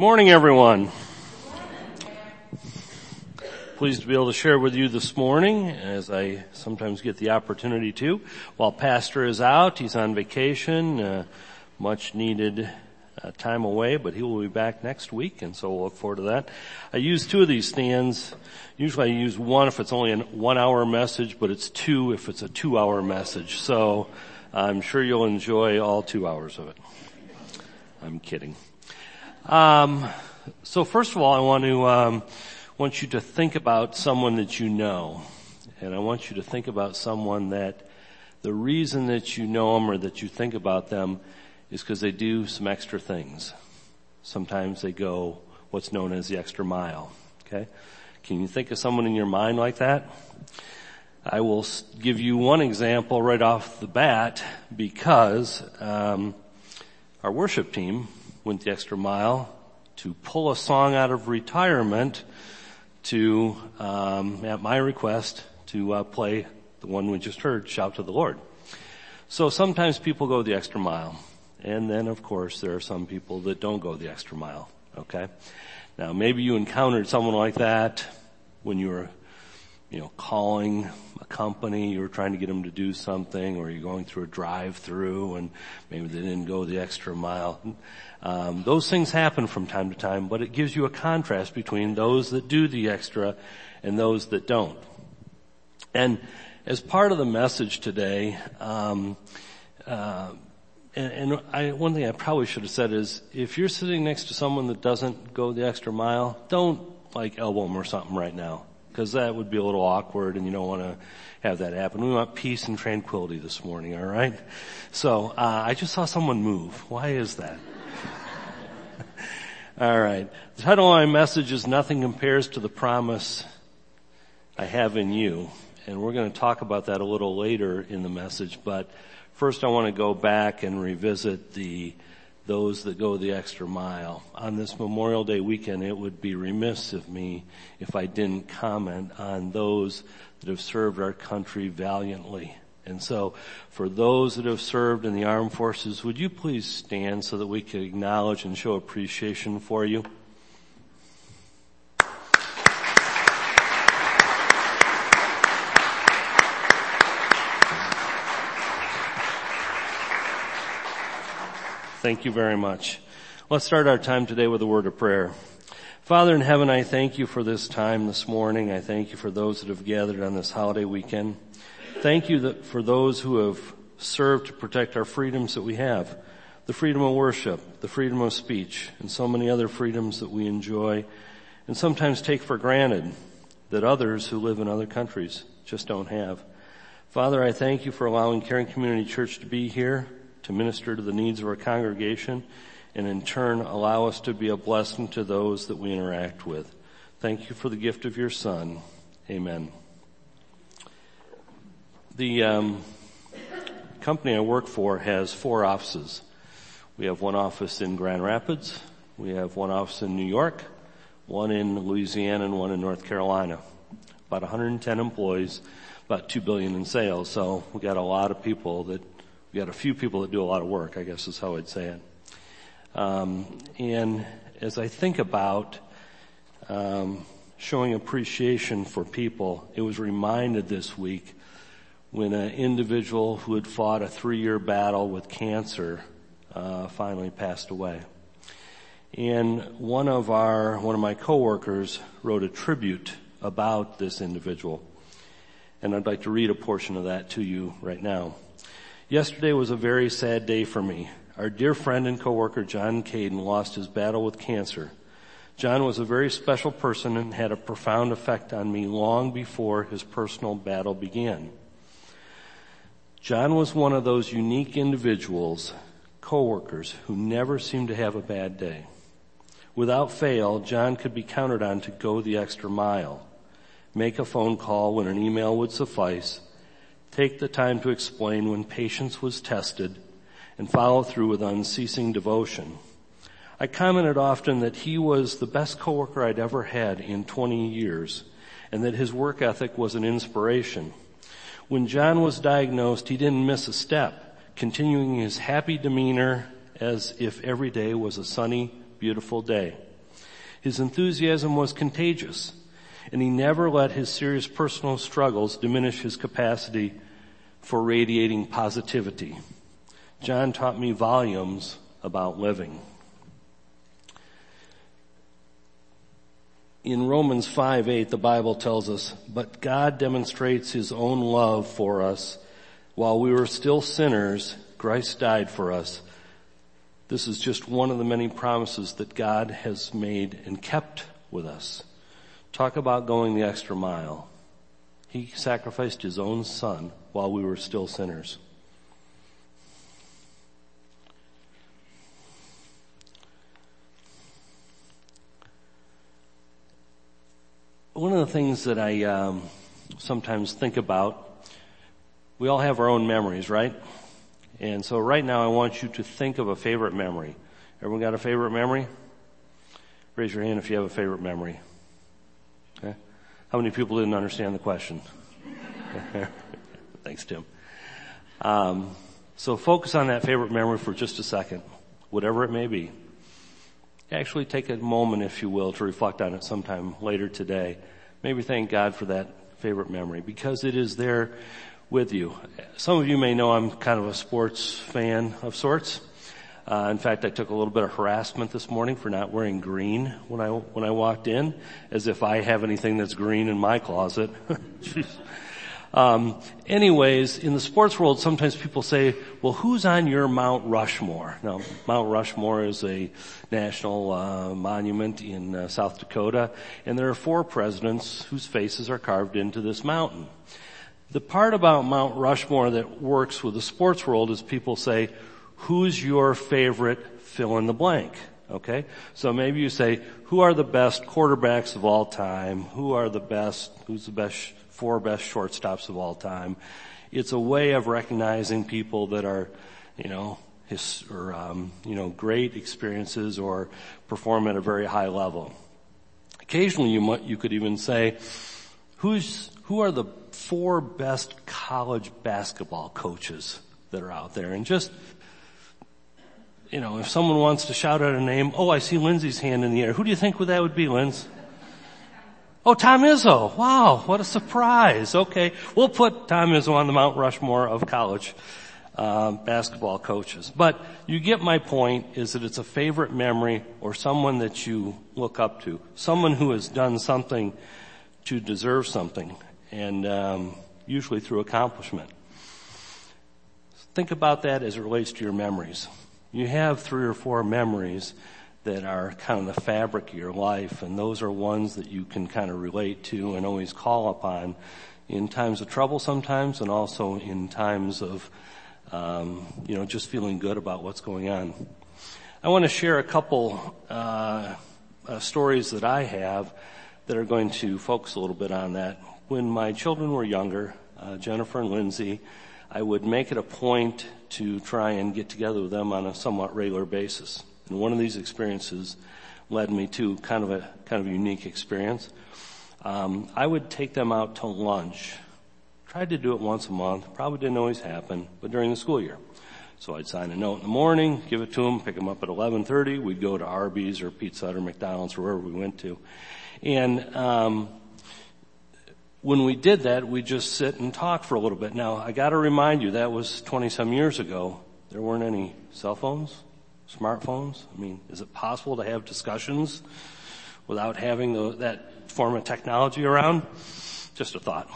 Morning everyone. Pleased to be able to share with you this morning as I sometimes get the opportunity to. While pastor is out, he's on vacation, uh, much needed uh, time away, but he will be back next week and so we'll look forward to that. I use two of these stands. Usually I use one if it's only a one hour message, but it's two if it's a two hour message. So I'm sure you'll enjoy all two hours of it. I'm kidding. Um, so first of all, I want to um, want you to think about someone that you know, and I want you to think about someone that the reason that you know them or that you think about them is because they do some extra things. Sometimes they go what's known as the extra mile. Okay, can you think of someone in your mind like that? I will give you one example right off the bat because um, our worship team went the extra mile to pull a song out of retirement to, um, at my request, to uh, play the one we just heard, "Shout to the Lord." So sometimes people go the extra mile, and then of course there are some people that don't go the extra mile. Okay, now maybe you encountered someone like that when you were you know, calling a company, you were trying to get them to do something, or you're going through a drive-through and maybe they didn't go the extra mile. Um, those things happen from time to time, but it gives you a contrast between those that do the extra and those that don't. And as part of the message today, um, uh, and, and I, one thing I probably should have said is, if you're sitting next to someone that doesn't go the extra mile, don't like elbow them or something right now because that would be a little awkward and you don't want to have that happen. We want peace and tranquility this morning, alright? So, uh, I just saw someone move. Why is that? alright. The title of my message is Nothing Compares to the Promise I Have in You. And we're going to talk about that a little later in the message, but first I want to go back and revisit the those that go the extra mile. On this Memorial Day weekend, it would be remiss of me if I didn't comment on those that have served our country valiantly. And so for those that have served in the armed forces, would you please stand so that we can acknowledge and show appreciation for you? Thank you very much. Let's start our time today with a word of prayer. Father in heaven, I thank you for this time this morning. I thank you for those that have gathered on this holiday weekend. Thank you for those who have served to protect our freedoms that we have. The freedom of worship, the freedom of speech, and so many other freedoms that we enjoy and sometimes take for granted that others who live in other countries just don't have. Father, I thank you for allowing Caring Community Church to be here to minister to the needs of our congregation and in turn allow us to be a blessing to those that we interact with. Thank you for the gift of your son. Amen. The um, company I work for has four offices. We have one office in Grand Rapids. We have one office in New York, one in Louisiana, and one in North Carolina. About 110 employees, about 2 billion in sales. So we got a lot of people that we got a few people that do a lot of work, I guess is how I'd say it. Um, and as I think about um, showing appreciation for people, it was reminded this week when an individual who had fought a three-year battle with cancer uh, finally passed away. And one of our, one of my coworkers wrote a tribute about this individual. And I'd like to read a portion of that to you right now. Yesterday was a very sad day for me. Our dear friend and coworker John Caden lost his battle with cancer. John was a very special person and had a profound effect on me long before his personal battle began. John was one of those unique individuals, coworkers, who never seemed to have a bad day. Without fail, John could be counted on to go the extra mile, make a phone call when an email would suffice, take the time to explain when patience was tested and follow through with unceasing devotion. I commented often that he was the best coworker I'd ever had in 20 years and that his work ethic was an inspiration. When John was diagnosed, he didn't miss a step, continuing his happy demeanor as if every day was a sunny, beautiful day. His enthusiasm was contagious, and he never let his serious personal struggles diminish his capacity for radiating positivity. John taught me volumes about living. In Romans 5 8, the Bible tells us, but God demonstrates his own love for us. While we were still sinners, Christ died for us. This is just one of the many promises that God has made and kept with us. Talk about going the extra mile. He sacrificed his own son while we were still sinners. One of the things that I um, sometimes think about, we all have our own memories, right? And so right now I want you to think of a favorite memory. Everyone got a favorite memory? Raise your hand if you have a favorite memory. How many people didn't understand the question? Thanks, Tim. Um, so focus on that favorite memory for just a second, whatever it may be. Actually take a moment, if you will, to reflect on it sometime later today. Maybe thank God for that favorite memory because it is there with you. Some of you may know I'm kind of a sports fan of sorts. Uh, in fact, I took a little bit of harassment this morning for not wearing green when I when I walked in, as if I have anything that's green in my closet. um, anyways, in the sports world, sometimes people say, "Well, who's on your Mount Rushmore?" Now, Mount Rushmore is a national uh, monument in uh, South Dakota, and there are four presidents whose faces are carved into this mountain. The part about Mount Rushmore that works with the sports world is people say, who's your favorite fill in the blank? Okay? So maybe you say, who are the best quarterbacks of all time? Who are the best, who's the best, four best shortstops of all time? It's a way of recognizing people that are, you know, his, or, um, you know, great experiences or perform at a very high level. Occasionally you might, you could even say, who's, who are the four best college basketball coaches that are out there. And just, you know, if someone wants to shout out a name, oh, I see Lindsay's hand in the air. Who do you think that would be, Linz? Oh, Tom Izzo. Wow, what a surprise. Okay, we'll put Tom Izzo on the Mount Rushmore of college uh, basketball coaches. But you get my point is that it's a favorite memory or someone that you look up to, someone who has done something to deserve something and um, usually through accomplishment. Think about that as it relates to your memories. You have three or four memories that are kind of the fabric of your life, and those are ones that you can kind of relate to and always call upon in times of trouble sometimes, and also in times of um, you know just feeling good about what's going on. I want to share a couple uh, uh, stories that I have that are going to focus a little bit on that when my children were younger, uh, Jennifer and Lindsay, I would make it a point to try and get together with them on a somewhat regular basis. And one of these experiences led me to kind of a kind of a unique experience. Um, I would take them out to lunch. Tried to do it once a month. Probably didn't always happen, but during the school year. So I'd sign a note in the morning, give it to them, pick them up at 11:30. We'd go to Arby's or Pizza Hut or McDonald's or wherever we went to, and um, when we did that, we just sit and talk for a little bit. Now, I gotta remind you, that was 20 some years ago. There weren't any cell phones, smartphones. I mean, is it possible to have discussions without having the, that form of technology around? Just a thought.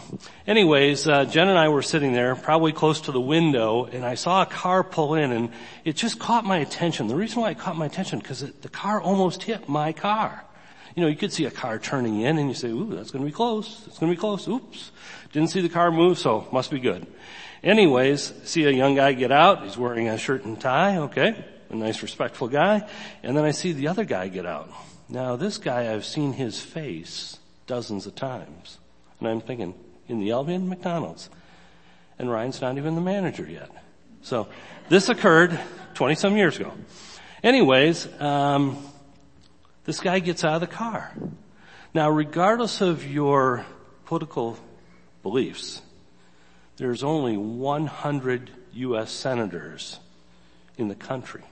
Anyways, uh, Jen and I were sitting there, probably close to the window, and I saw a car pull in, and it just caught my attention. The reason why it caught my attention, because the car almost hit my car. You know, you could see a car turning in and you say, ooh, that's gonna be close. It's gonna be close. Oops. Didn't see the car move, so must be good. Anyways, see a young guy get out. He's wearing a shirt and tie. Okay. A nice respectful guy. And then I see the other guy get out. Now this guy, I've seen his face dozens of times. And I'm thinking, in the Albion McDonald's. And Ryan's not even the manager yet. So this occurred 20 some years ago. Anyways, um, this guy gets out of the car. Now, regardless of your political beliefs, there's only 100 U.S. senators in the country.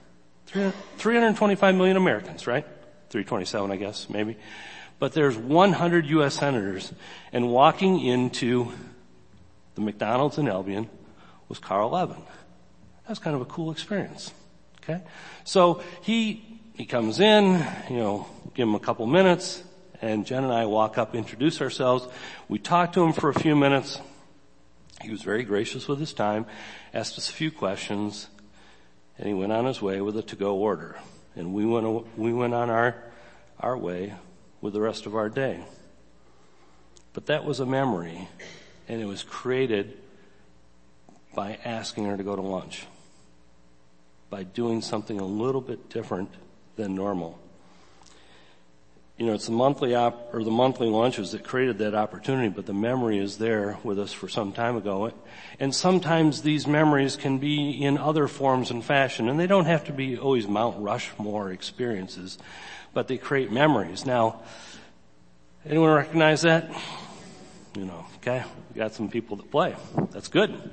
325 million Americans, right? 327, I guess, maybe. But there's 100 U.S. senators, and walking into the McDonald's in Albion was Carl Levin. That was kind of a cool experience. Okay? So he, he comes in, you know, give him a couple minutes, and Jen and I walk up, introduce ourselves. We talk to him for a few minutes. He was very gracious with his time, asked us a few questions, and he went on his way with a to-go order. And we went, we went on our, our way with the rest of our day. But that was a memory, and it was created by asking her to go to lunch, by doing something a little bit different than normal you know, it's the monthly op, or the monthly lunches that created that opportunity, but the memory is there with us for some time ago. And sometimes these memories can be in other forms and fashion, and they don't have to be always Mount Rushmore experiences, but they create memories. Now, anyone recognize that? You know, okay, we got some people that play. That's good.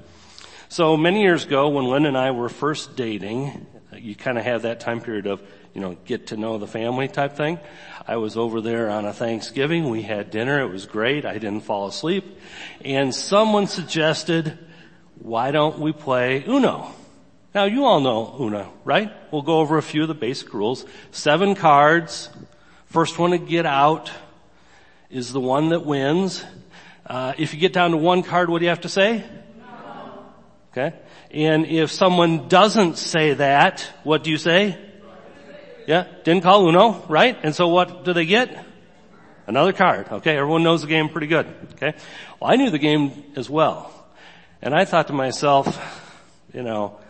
So many years ago, when Lynn and I were first dating, you kind of have that time period of you know, get to know the family type thing. I was over there on a Thanksgiving. We had dinner. It was great. I didn't fall asleep. And someone suggested, why don't we play Uno? Now you all know Uno, right? We'll go over a few of the basic rules. Seven cards. First one to get out is the one that wins. Uh, if you get down to one card, what do you have to say? No. Okay. And if someone doesn't say that, what do you say? Yeah, didn't call Uno, right? And so what do they get? Another card. Okay, everyone knows the game pretty good. Okay. Well, I knew the game as well. And I thought to myself, you know,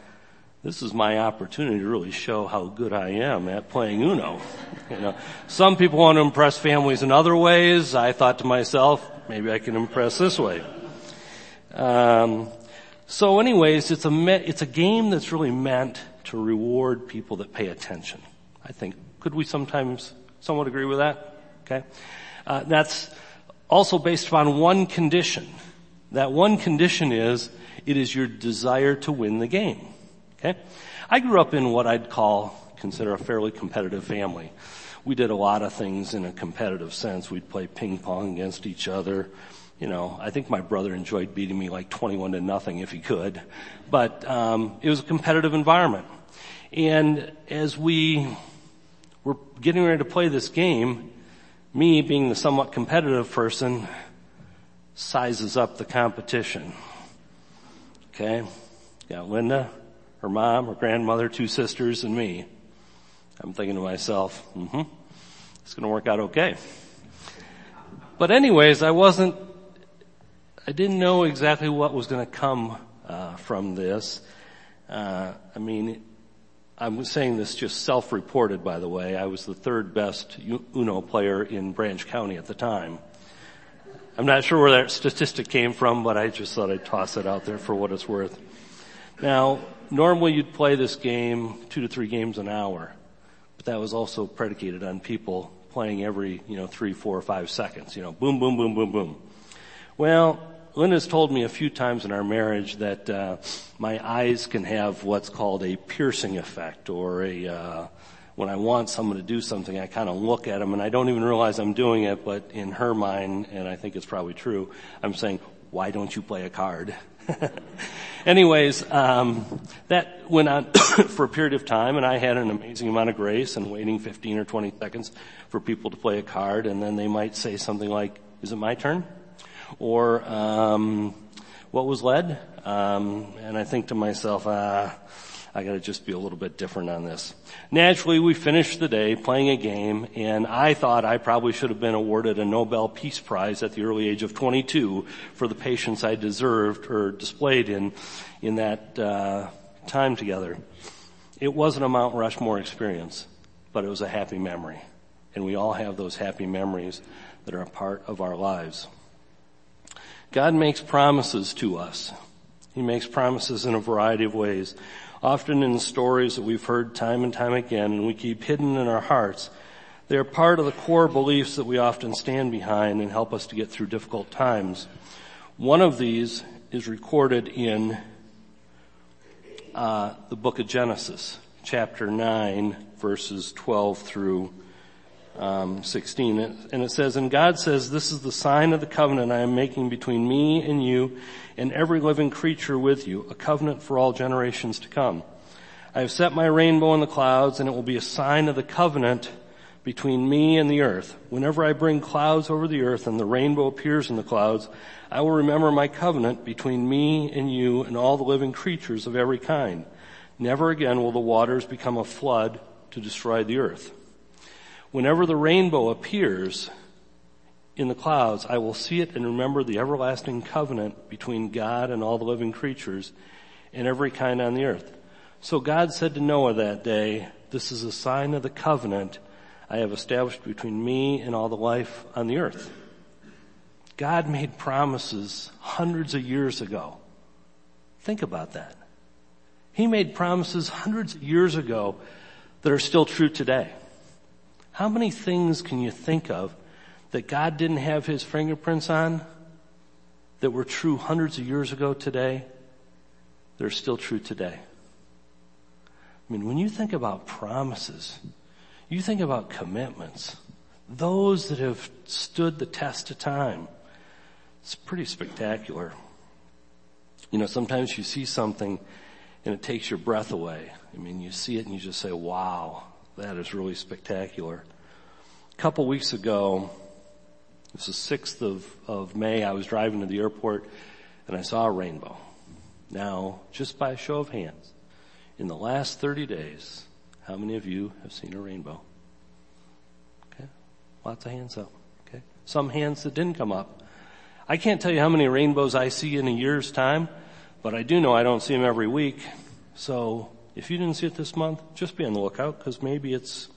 this is my opportunity to really show how good I am at playing Uno. You know, some people want to impress families in other ways. I thought to myself, maybe I can impress this way. Um, so anyways, it's a, me- it's a game that's really meant to reward people that pay attention. I think. Could we sometimes somewhat agree with that? Okay. Uh, that's also based upon one condition. That one condition is it is your desire to win the game. Okay. I grew up in what I'd call consider a fairly competitive family. We did a lot of things in a competitive sense. We'd play ping pong against each other. You know, I think my brother enjoyed beating me like 21 to nothing if he could. But um, it was a competitive environment. And as we we're getting ready to play this game, me being the somewhat competitive person sizes up the competition. Okay? Got Linda, her mom, her grandmother, two sisters, and me. I'm thinking to myself, mm-hmm, it's gonna work out okay. But anyways, I wasn't, I didn't know exactly what was gonna come, uh, from this. Uh, I mean, I'm saying this just self-reported, by the way. I was the third best Uno player in Branch County at the time. I'm not sure where that statistic came from, but I just thought I'd toss it out there for what it's worth. Now, normally you'd play this game two to three games an hour, but that was also predicated on people playing every, you know, three, four, or five seconds. You know, boom, boom, boom, boom, boom. Well, Linda's told me a few times in our marriage that uh, my eyes can have what's called a piercing effect, or a uh, when I want someone to do something, I kind of look at them and I don't even realize I'm doing it, but in her mind, and I think it's probably true, I'm saying, "Why don't you play a card?" Anyways, um, that went on for a period of time, and I had an amazing amount of grace and waiting 15 or 20 seconds for people to play a card, and then they might say something like, "Is it my turn?" Or um, what was led. Um, and I think to myself, ah, I got to just be a little bit different on this. Naturally, we finished the day playing a game, and I thought I probably should have been awarded a Nobel Peace Prize at the early age of 22 for the patience I deserved or displayed in in that uh, time together. It wasn't a Mount Rushmore experience, but it was a happy memory, and we all have those happy memories that are a part of our lives. God makes promises to us. He makes promises in a variety of ways. Often in stories that we've heard time and time again and we keep hidden in our hearts, they are part of the core beliefs that we often stand behind and help us to get through difficult times. One of these is recorded in uh, the book of Genesis, chapter 9, verses 12 through um, 16, and it says, "And God says, this is the sign of the covenant I am making between me and you, and every living creature with you, a covenant for all generations to come. I have set my rainbow in the clouds, and it will be a sign of the covenant between me and the earth. Whenever I bring clouds over the earth and the rainbow appears in the clouds, I will remember my covenant between me and you and all the living creatures of every kind. Never again will the waters become a flood to destroy the earth. Whenever the rainbow appears in the clouds, I will see it and remember the everlasting covenant between God and all the living creatures and every kind on the earth. So God said to Noah that day, this is a sign of the covenant I have established between me and all the life on the earth. God made promises hundreds of years ago. Think about that. He made promises hundreds of years ago that are still true today. How many things can you think of that God didn't have his fingerprints on that were true hundreds of years ago today? that are still true today. I mean, when you think about promises, you think about commitments, those that have stood the test of time. It's pretty spectacular. You know, sometimes you see something and it takes your breath away. I mean, you see it and you just say, wow, that is really spectacular. A couple weeks ago, this is 6th of, of May, I was driving to the airport and I saw a rainbow. Now, just by a show of hands, in the last 30 days, how many of you have seen a rainbow? Okay. Lots of hands up. Okay. Some hands that didn't come up. I can't tell you how many rainbows I see in a year's time, but I do know I don't see them every week. So if you didn't see it this month, just be on the lookout because maybe it's,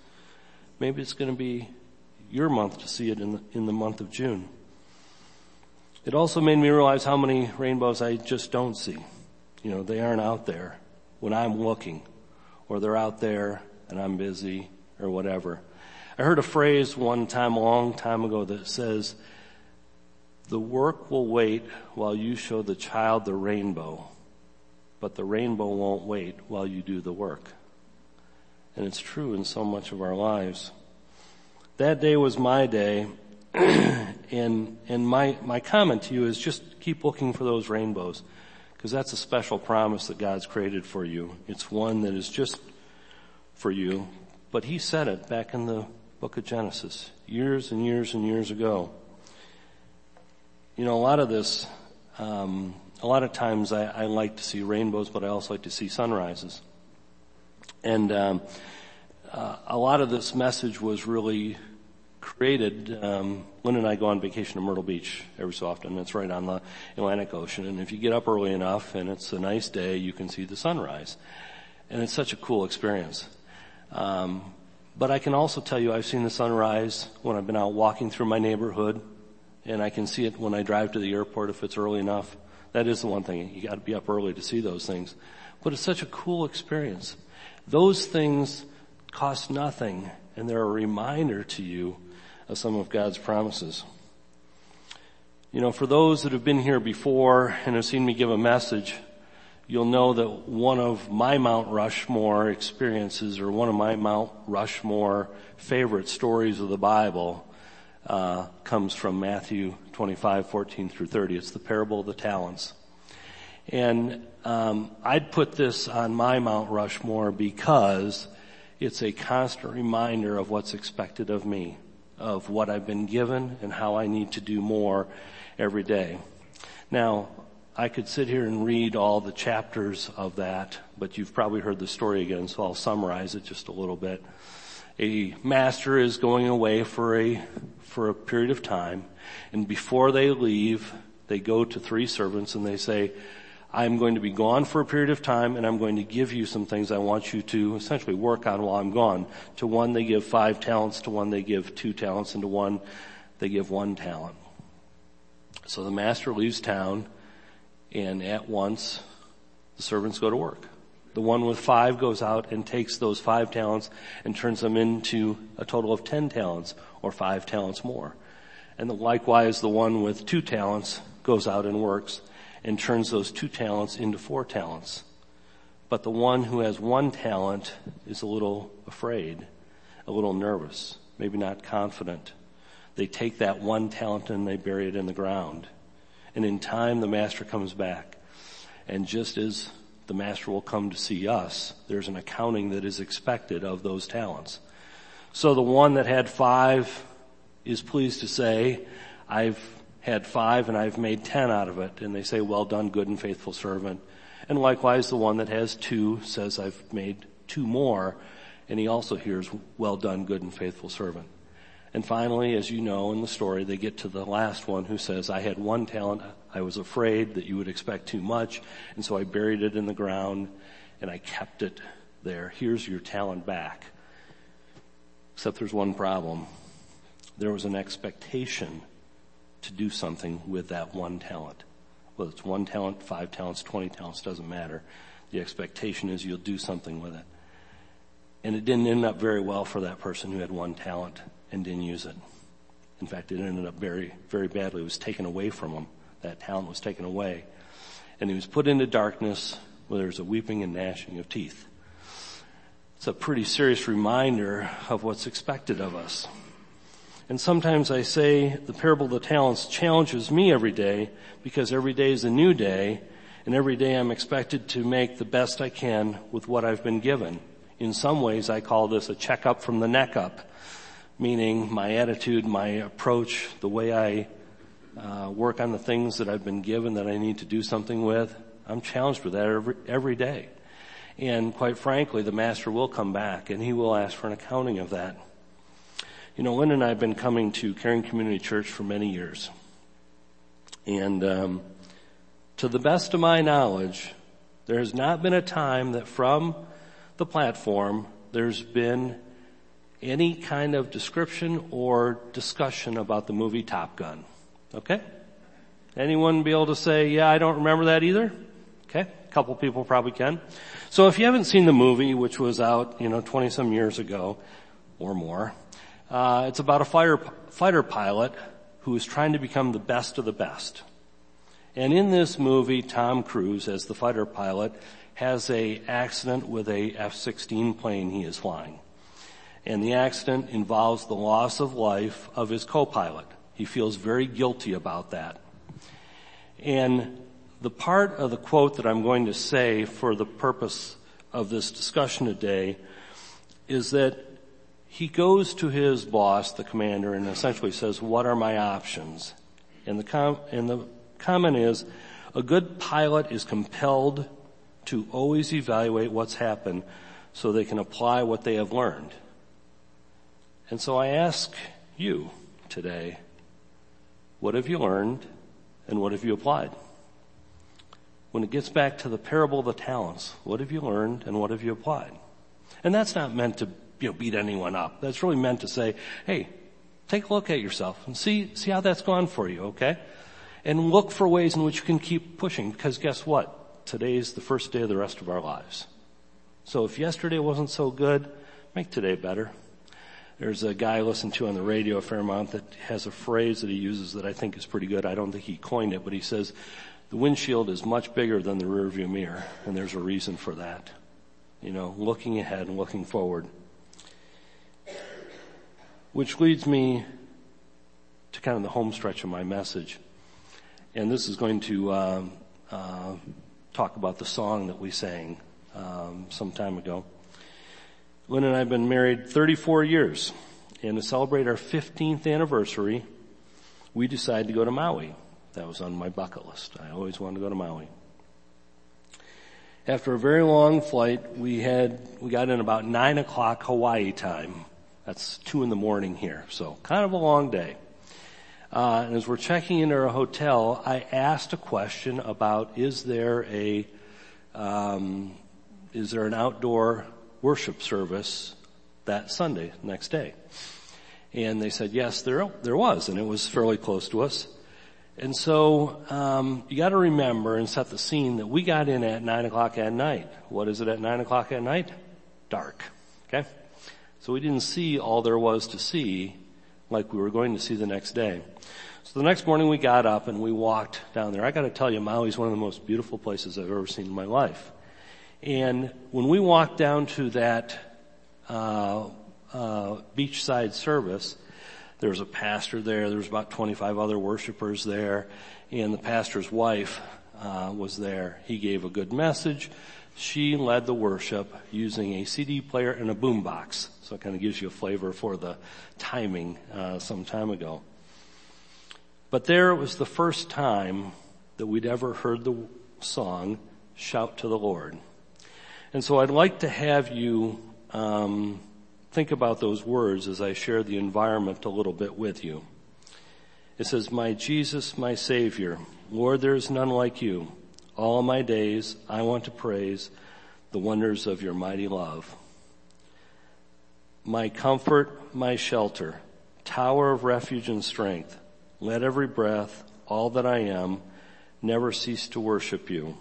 maybe it's going to be your month to see it in the, in the month of June. It also made me realize how many rainbows I just don't see. You know, they aren't out there when I'm looking or they're out there and I'm busy or whatever. I heard a phrase one time, a long time ago that says, the work will wait while you show the child the rainbow, but the rainbow won't wait while you do the work. And it's true in so much of our lives. That day was my day, and, and my, my comment to you is just keep looking for those rainbows because that's a special promise that God's created for you. It's one that is just for you, but He said it back in the book of Genesis years and years and years ago. You know, a lot of this, um, a lot of times I, I, like to see rainbows, but I also like to see sunrises. And um, uh, a lot of this message was really created, um, Lynn and I go on vacation to Myrtle Beach every so often. It's right on the Atlantic Ocean. And if you get up early enough and it's a nice day, you can see the sunrise. And it's such a cool experience. Um, but I can also tell you I've seen the sunrise when I've been out walking through my neighborhood and I can see it when I drive to the airport if it's early enough. That is the one thing. You gotta be up early to see those things. But it's such a cool experience. Those things cost nothing and they're a reminder to you of some of God's promises. You know, for those that have been here before and have seen me give a message, you'll know that one of my Mount Rushmore experiences or one of my Mount Rushmore favorite stories of the Bible uh, comes from Matthew 25, 14 through 30. It's the parable of the talents. And um, I'd put this on my Mount Rushmore because it's a constant reminder of what's expected of me of what I've been given and how I need to do more every day. Now, I could sit here and read all the chapters of that, but you've probably heard the story again, so I'll summarize it just a little bit. A master is going away for a, for a period of time, and before they leave, they go to three servants and they say, I'm going to be gone for a period of time and I'm going to give you some things I want you to essentially work on while I'm gone. To one they give five talents, to one they give two talents, and to one they give one talent. So the master leaves town and at once the servants go to work. The one with five goes out and takes those five talents and turns them into a total of ten talents or five talents more. And likewise the one with two talents goes out and works and turns those two talents into four talents. But the one who has one talent is a little afraid, a little nervous. maybe not confident. They take that one talent and they bury it in the ground. And in time the master comes back. And just as the master will come to see us, there's an accounting that is expected of those talents. So the one that had five is pleased to say, I've had five and I've made ten out of it. And they say, well done, good and faithful servant. And likewise the one that has two says, I've made two more. And he also hears, well done, good and faithful servant. And finally, as you know in the story, they get to the last one who says, I had one talent. I was afraid that you would expect too much. And so I buried it in the ground and I kept it there. Here's your talent back. Except there's one problem. There was an expectation to do something with that one talent. Whether it's one talent, five talents, 20 talents, doesn't matter. The expectation is you'll do something with it. And it didn't end up very well for that person who had one talent and didn't use it. In fact, it ended up very, very badly. It was taken away from him. That talent was taken away. And he was put into darkness where there was a weeping and gnashing of teeth. It's a pretty serious reminder of what's expected of us. And sometimes I say the parable of the talents challenges me every day because every day is a new day and every day I'm expected to make the best I can with what I've been given. In some ways I call this a checkup from the neck up meaning my attitude, my approach, the way I uh, work on the things that I've been given that I need to do something with. I'm challenged with that every, every day. And quite frankly, the master will come back and he will ask for an accounting of that. You know, Lynn and I have been coming to Caring Community Church for many years. And um, to the best of my knowledge, there has not been a time that from the platform there's been any kind of description or discussion about the movie Top Gun. Okay? Anyone be able to say, yeah, I don't remember that either? Okay? A couple people probably can. So if you haven't seen the movie, which was out, you know, 20 some years ago, or more, uh, it's about a fighter, fighter pilot who is trying to become the best of the best. And in this movie, Tom Cruise, as the fighter pilot, has a accident with a F-16 plane he is flying and the accident involves the loss of life of his co-pilot. He feels very guilty about that. And the part of the quote that I'm going to say for the purpose of this discussion today is that he goes to his boss, the commander, and essentially says, what are my options? And the, com- and the comment is, a good pilot is compelled to always evaluate what's happened so they can apply what they have learned. And so I ask you today, what have you learned and what have you applied? When it gets back to the parable of the talents, what have you learned and what have you applied? And that's not meant to you know, beat anyone up. That's really meant to say, hey, take a look at yourself and see, see how that's gone for you, okay? And look for ways in which you can keep pushing because guess what? Today's the first day of the rest of our lives. So if yesterday wasn't so good, make today better. There's a guy I listen to on the radio a fair amount that has a phrase that he uses that I think is pretty good. I don't think he coined it, but he says, the windshield is much bigger than the rearview mirror, and there's a reason for that. You know, looking ahead and looking forward. Which leads me to kind of the home stretch of my message. And this is going to uh, uh, talk about the song that we sang um, some time ago. Lynn and I have been married 34 years. And to celebrate our 15th anniversary, we decided to go to Maui. That was on my bucket list. I always wanted to go to Maui. After a very long flight, we had, we got in about nine o'clock Hawaii time. That's two in the morning here. So kind of a long day. Uh, and as we're checking into our hotel, I asked a question about is there a, um, is there an outdoor worship service that Sunday, next day. And they said, yes, there, there was, and it was fairly close to us. And so, um, you gotta remember and set the scene that we got in at nine o'clock at night. What is it at nine o'clock at night? Dark. Okay? So we didn't see all there was to see like we were going to see the next day. So the next morning we got up and we walked down there. I gotta tell you, Maui's one of the most beautiful places I've ever seen in my life. And when we walked down to that uh, uh, beachside service, there was a pastor there. There was about 25 other worshipers there, and the pastor's wife uh, was there. He gave a good message. She led the worship using a CD player and a boombox. So it kind of gives you a flavor for the timing uh, some time ago. But there it was the first time that we'd ever heard the song "Shout to the Lord," and so I'd like to have you um, think about those words as I share the environment a little bit with you. It says, "My Jesus, my Savior, Lord, there is none like you." All my days I want to praise the wonders of your mighty love. My comfort, my shelter, tower of refuge and strength, let every breath, all that I am, never cease to worship you.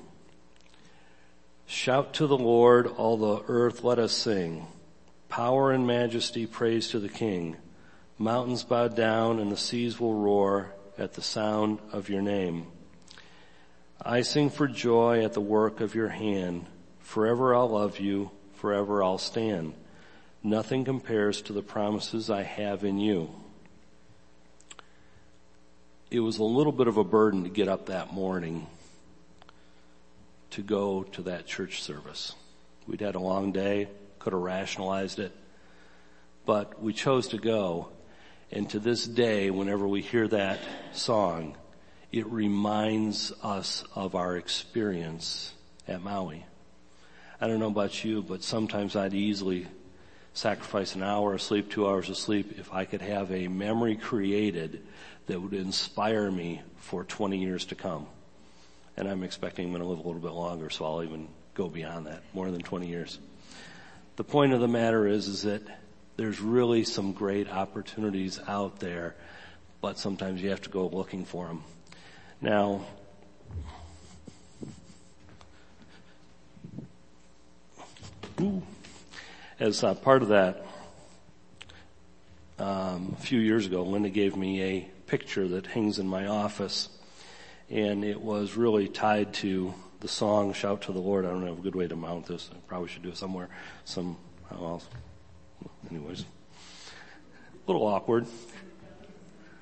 Shout to the Lord, all the earth let us sing. Power and majesty praise to the King. Mountains bow down and the seas will roar at the sound of your name. I sing for joy at the work of your hand. Forever I'll love you. Forever I'll stand. Nothing compares to the promises I have in you. It was a little bit of a burden to get up that morning to go to that church service. We'd had a long day, could have rationalized it, but we chose to go. And to this day, whenever we hear that song, it reminds us of our experience at Maui. I don't know about you, but sometimes I'd easily sacrifice an hour of sleep, two hours of sleep, if I could have a memory created that would inspire me for 20 years to come. And I'm expecting I'm going to live a little bit longer, so I'll even go beyond that, more than 20 years. The point of the matter is, is that there's really some great opportunities out there, but sometimes you have to go looking for them. Now, as uh, part of that, um, a few years ago, Linda gave me a picture that hangs in my office, and it was really tied to the song "Shout to the Lord." I don't have a good way to mount this. I probably should do it somewhere. Some, well, anyways, a little awkward.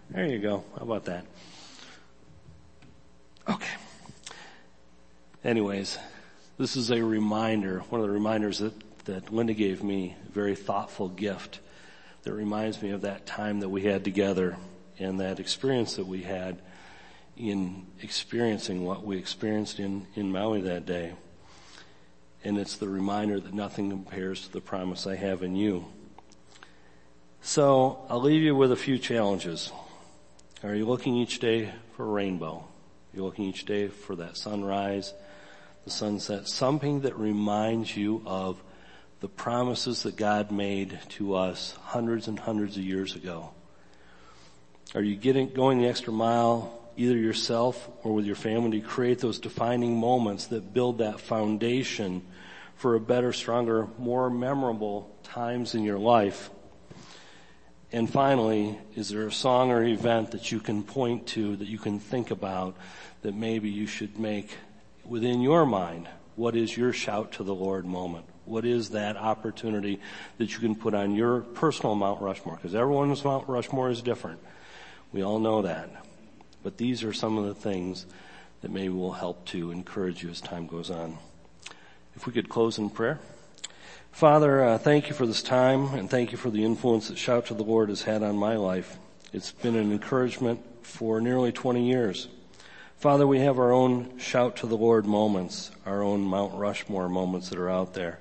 There you go. How about that? Okay. Anyways, this is a reminder, one of the reminders that, that Linda gave me, a very thoughtful gift that reminds me of that time that we had together and that experience that we had in experiencing what we experienced in, in Maui that day. And it's the reminder that nothing compares to the promise I have in you. So I'll leave you with a few challenges. Are you looking each day for a rainbow? You're looking each day for that sunrise, the sunset, something that reminds you of the promises that God made to us hundreds and hundreds of years ago. Are you getting, going the extra mile either yourself or with your family to create those defining moments that build that foundation for a better, stronger, more memorable times in your life? And finally, is there a song or event that you can point to, that you can think about, that maybe you should make within your mind? What is your shout to the Lord moment? What is that opportunity that you can put on your personal Mount Rushmore? Because everyone's Mount Rushmore is different. We all know that. But these are some of the things that maybe will help to encourage you as time goes on. If we could close in prayer. Father, uh, thank you for this time and thank you for the influence that Shout to the Lord has had on my life. It's been an encouragement for nearly 20 years. Father, we have our own Shout to the Lord moments, our own Mount Rushmore moments that are out there.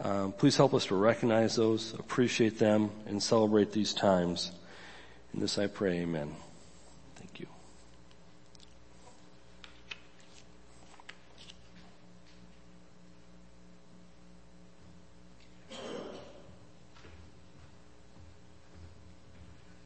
Um, please help us to recognize those, appreciate them, and celebrate these times. In this I pray, amen.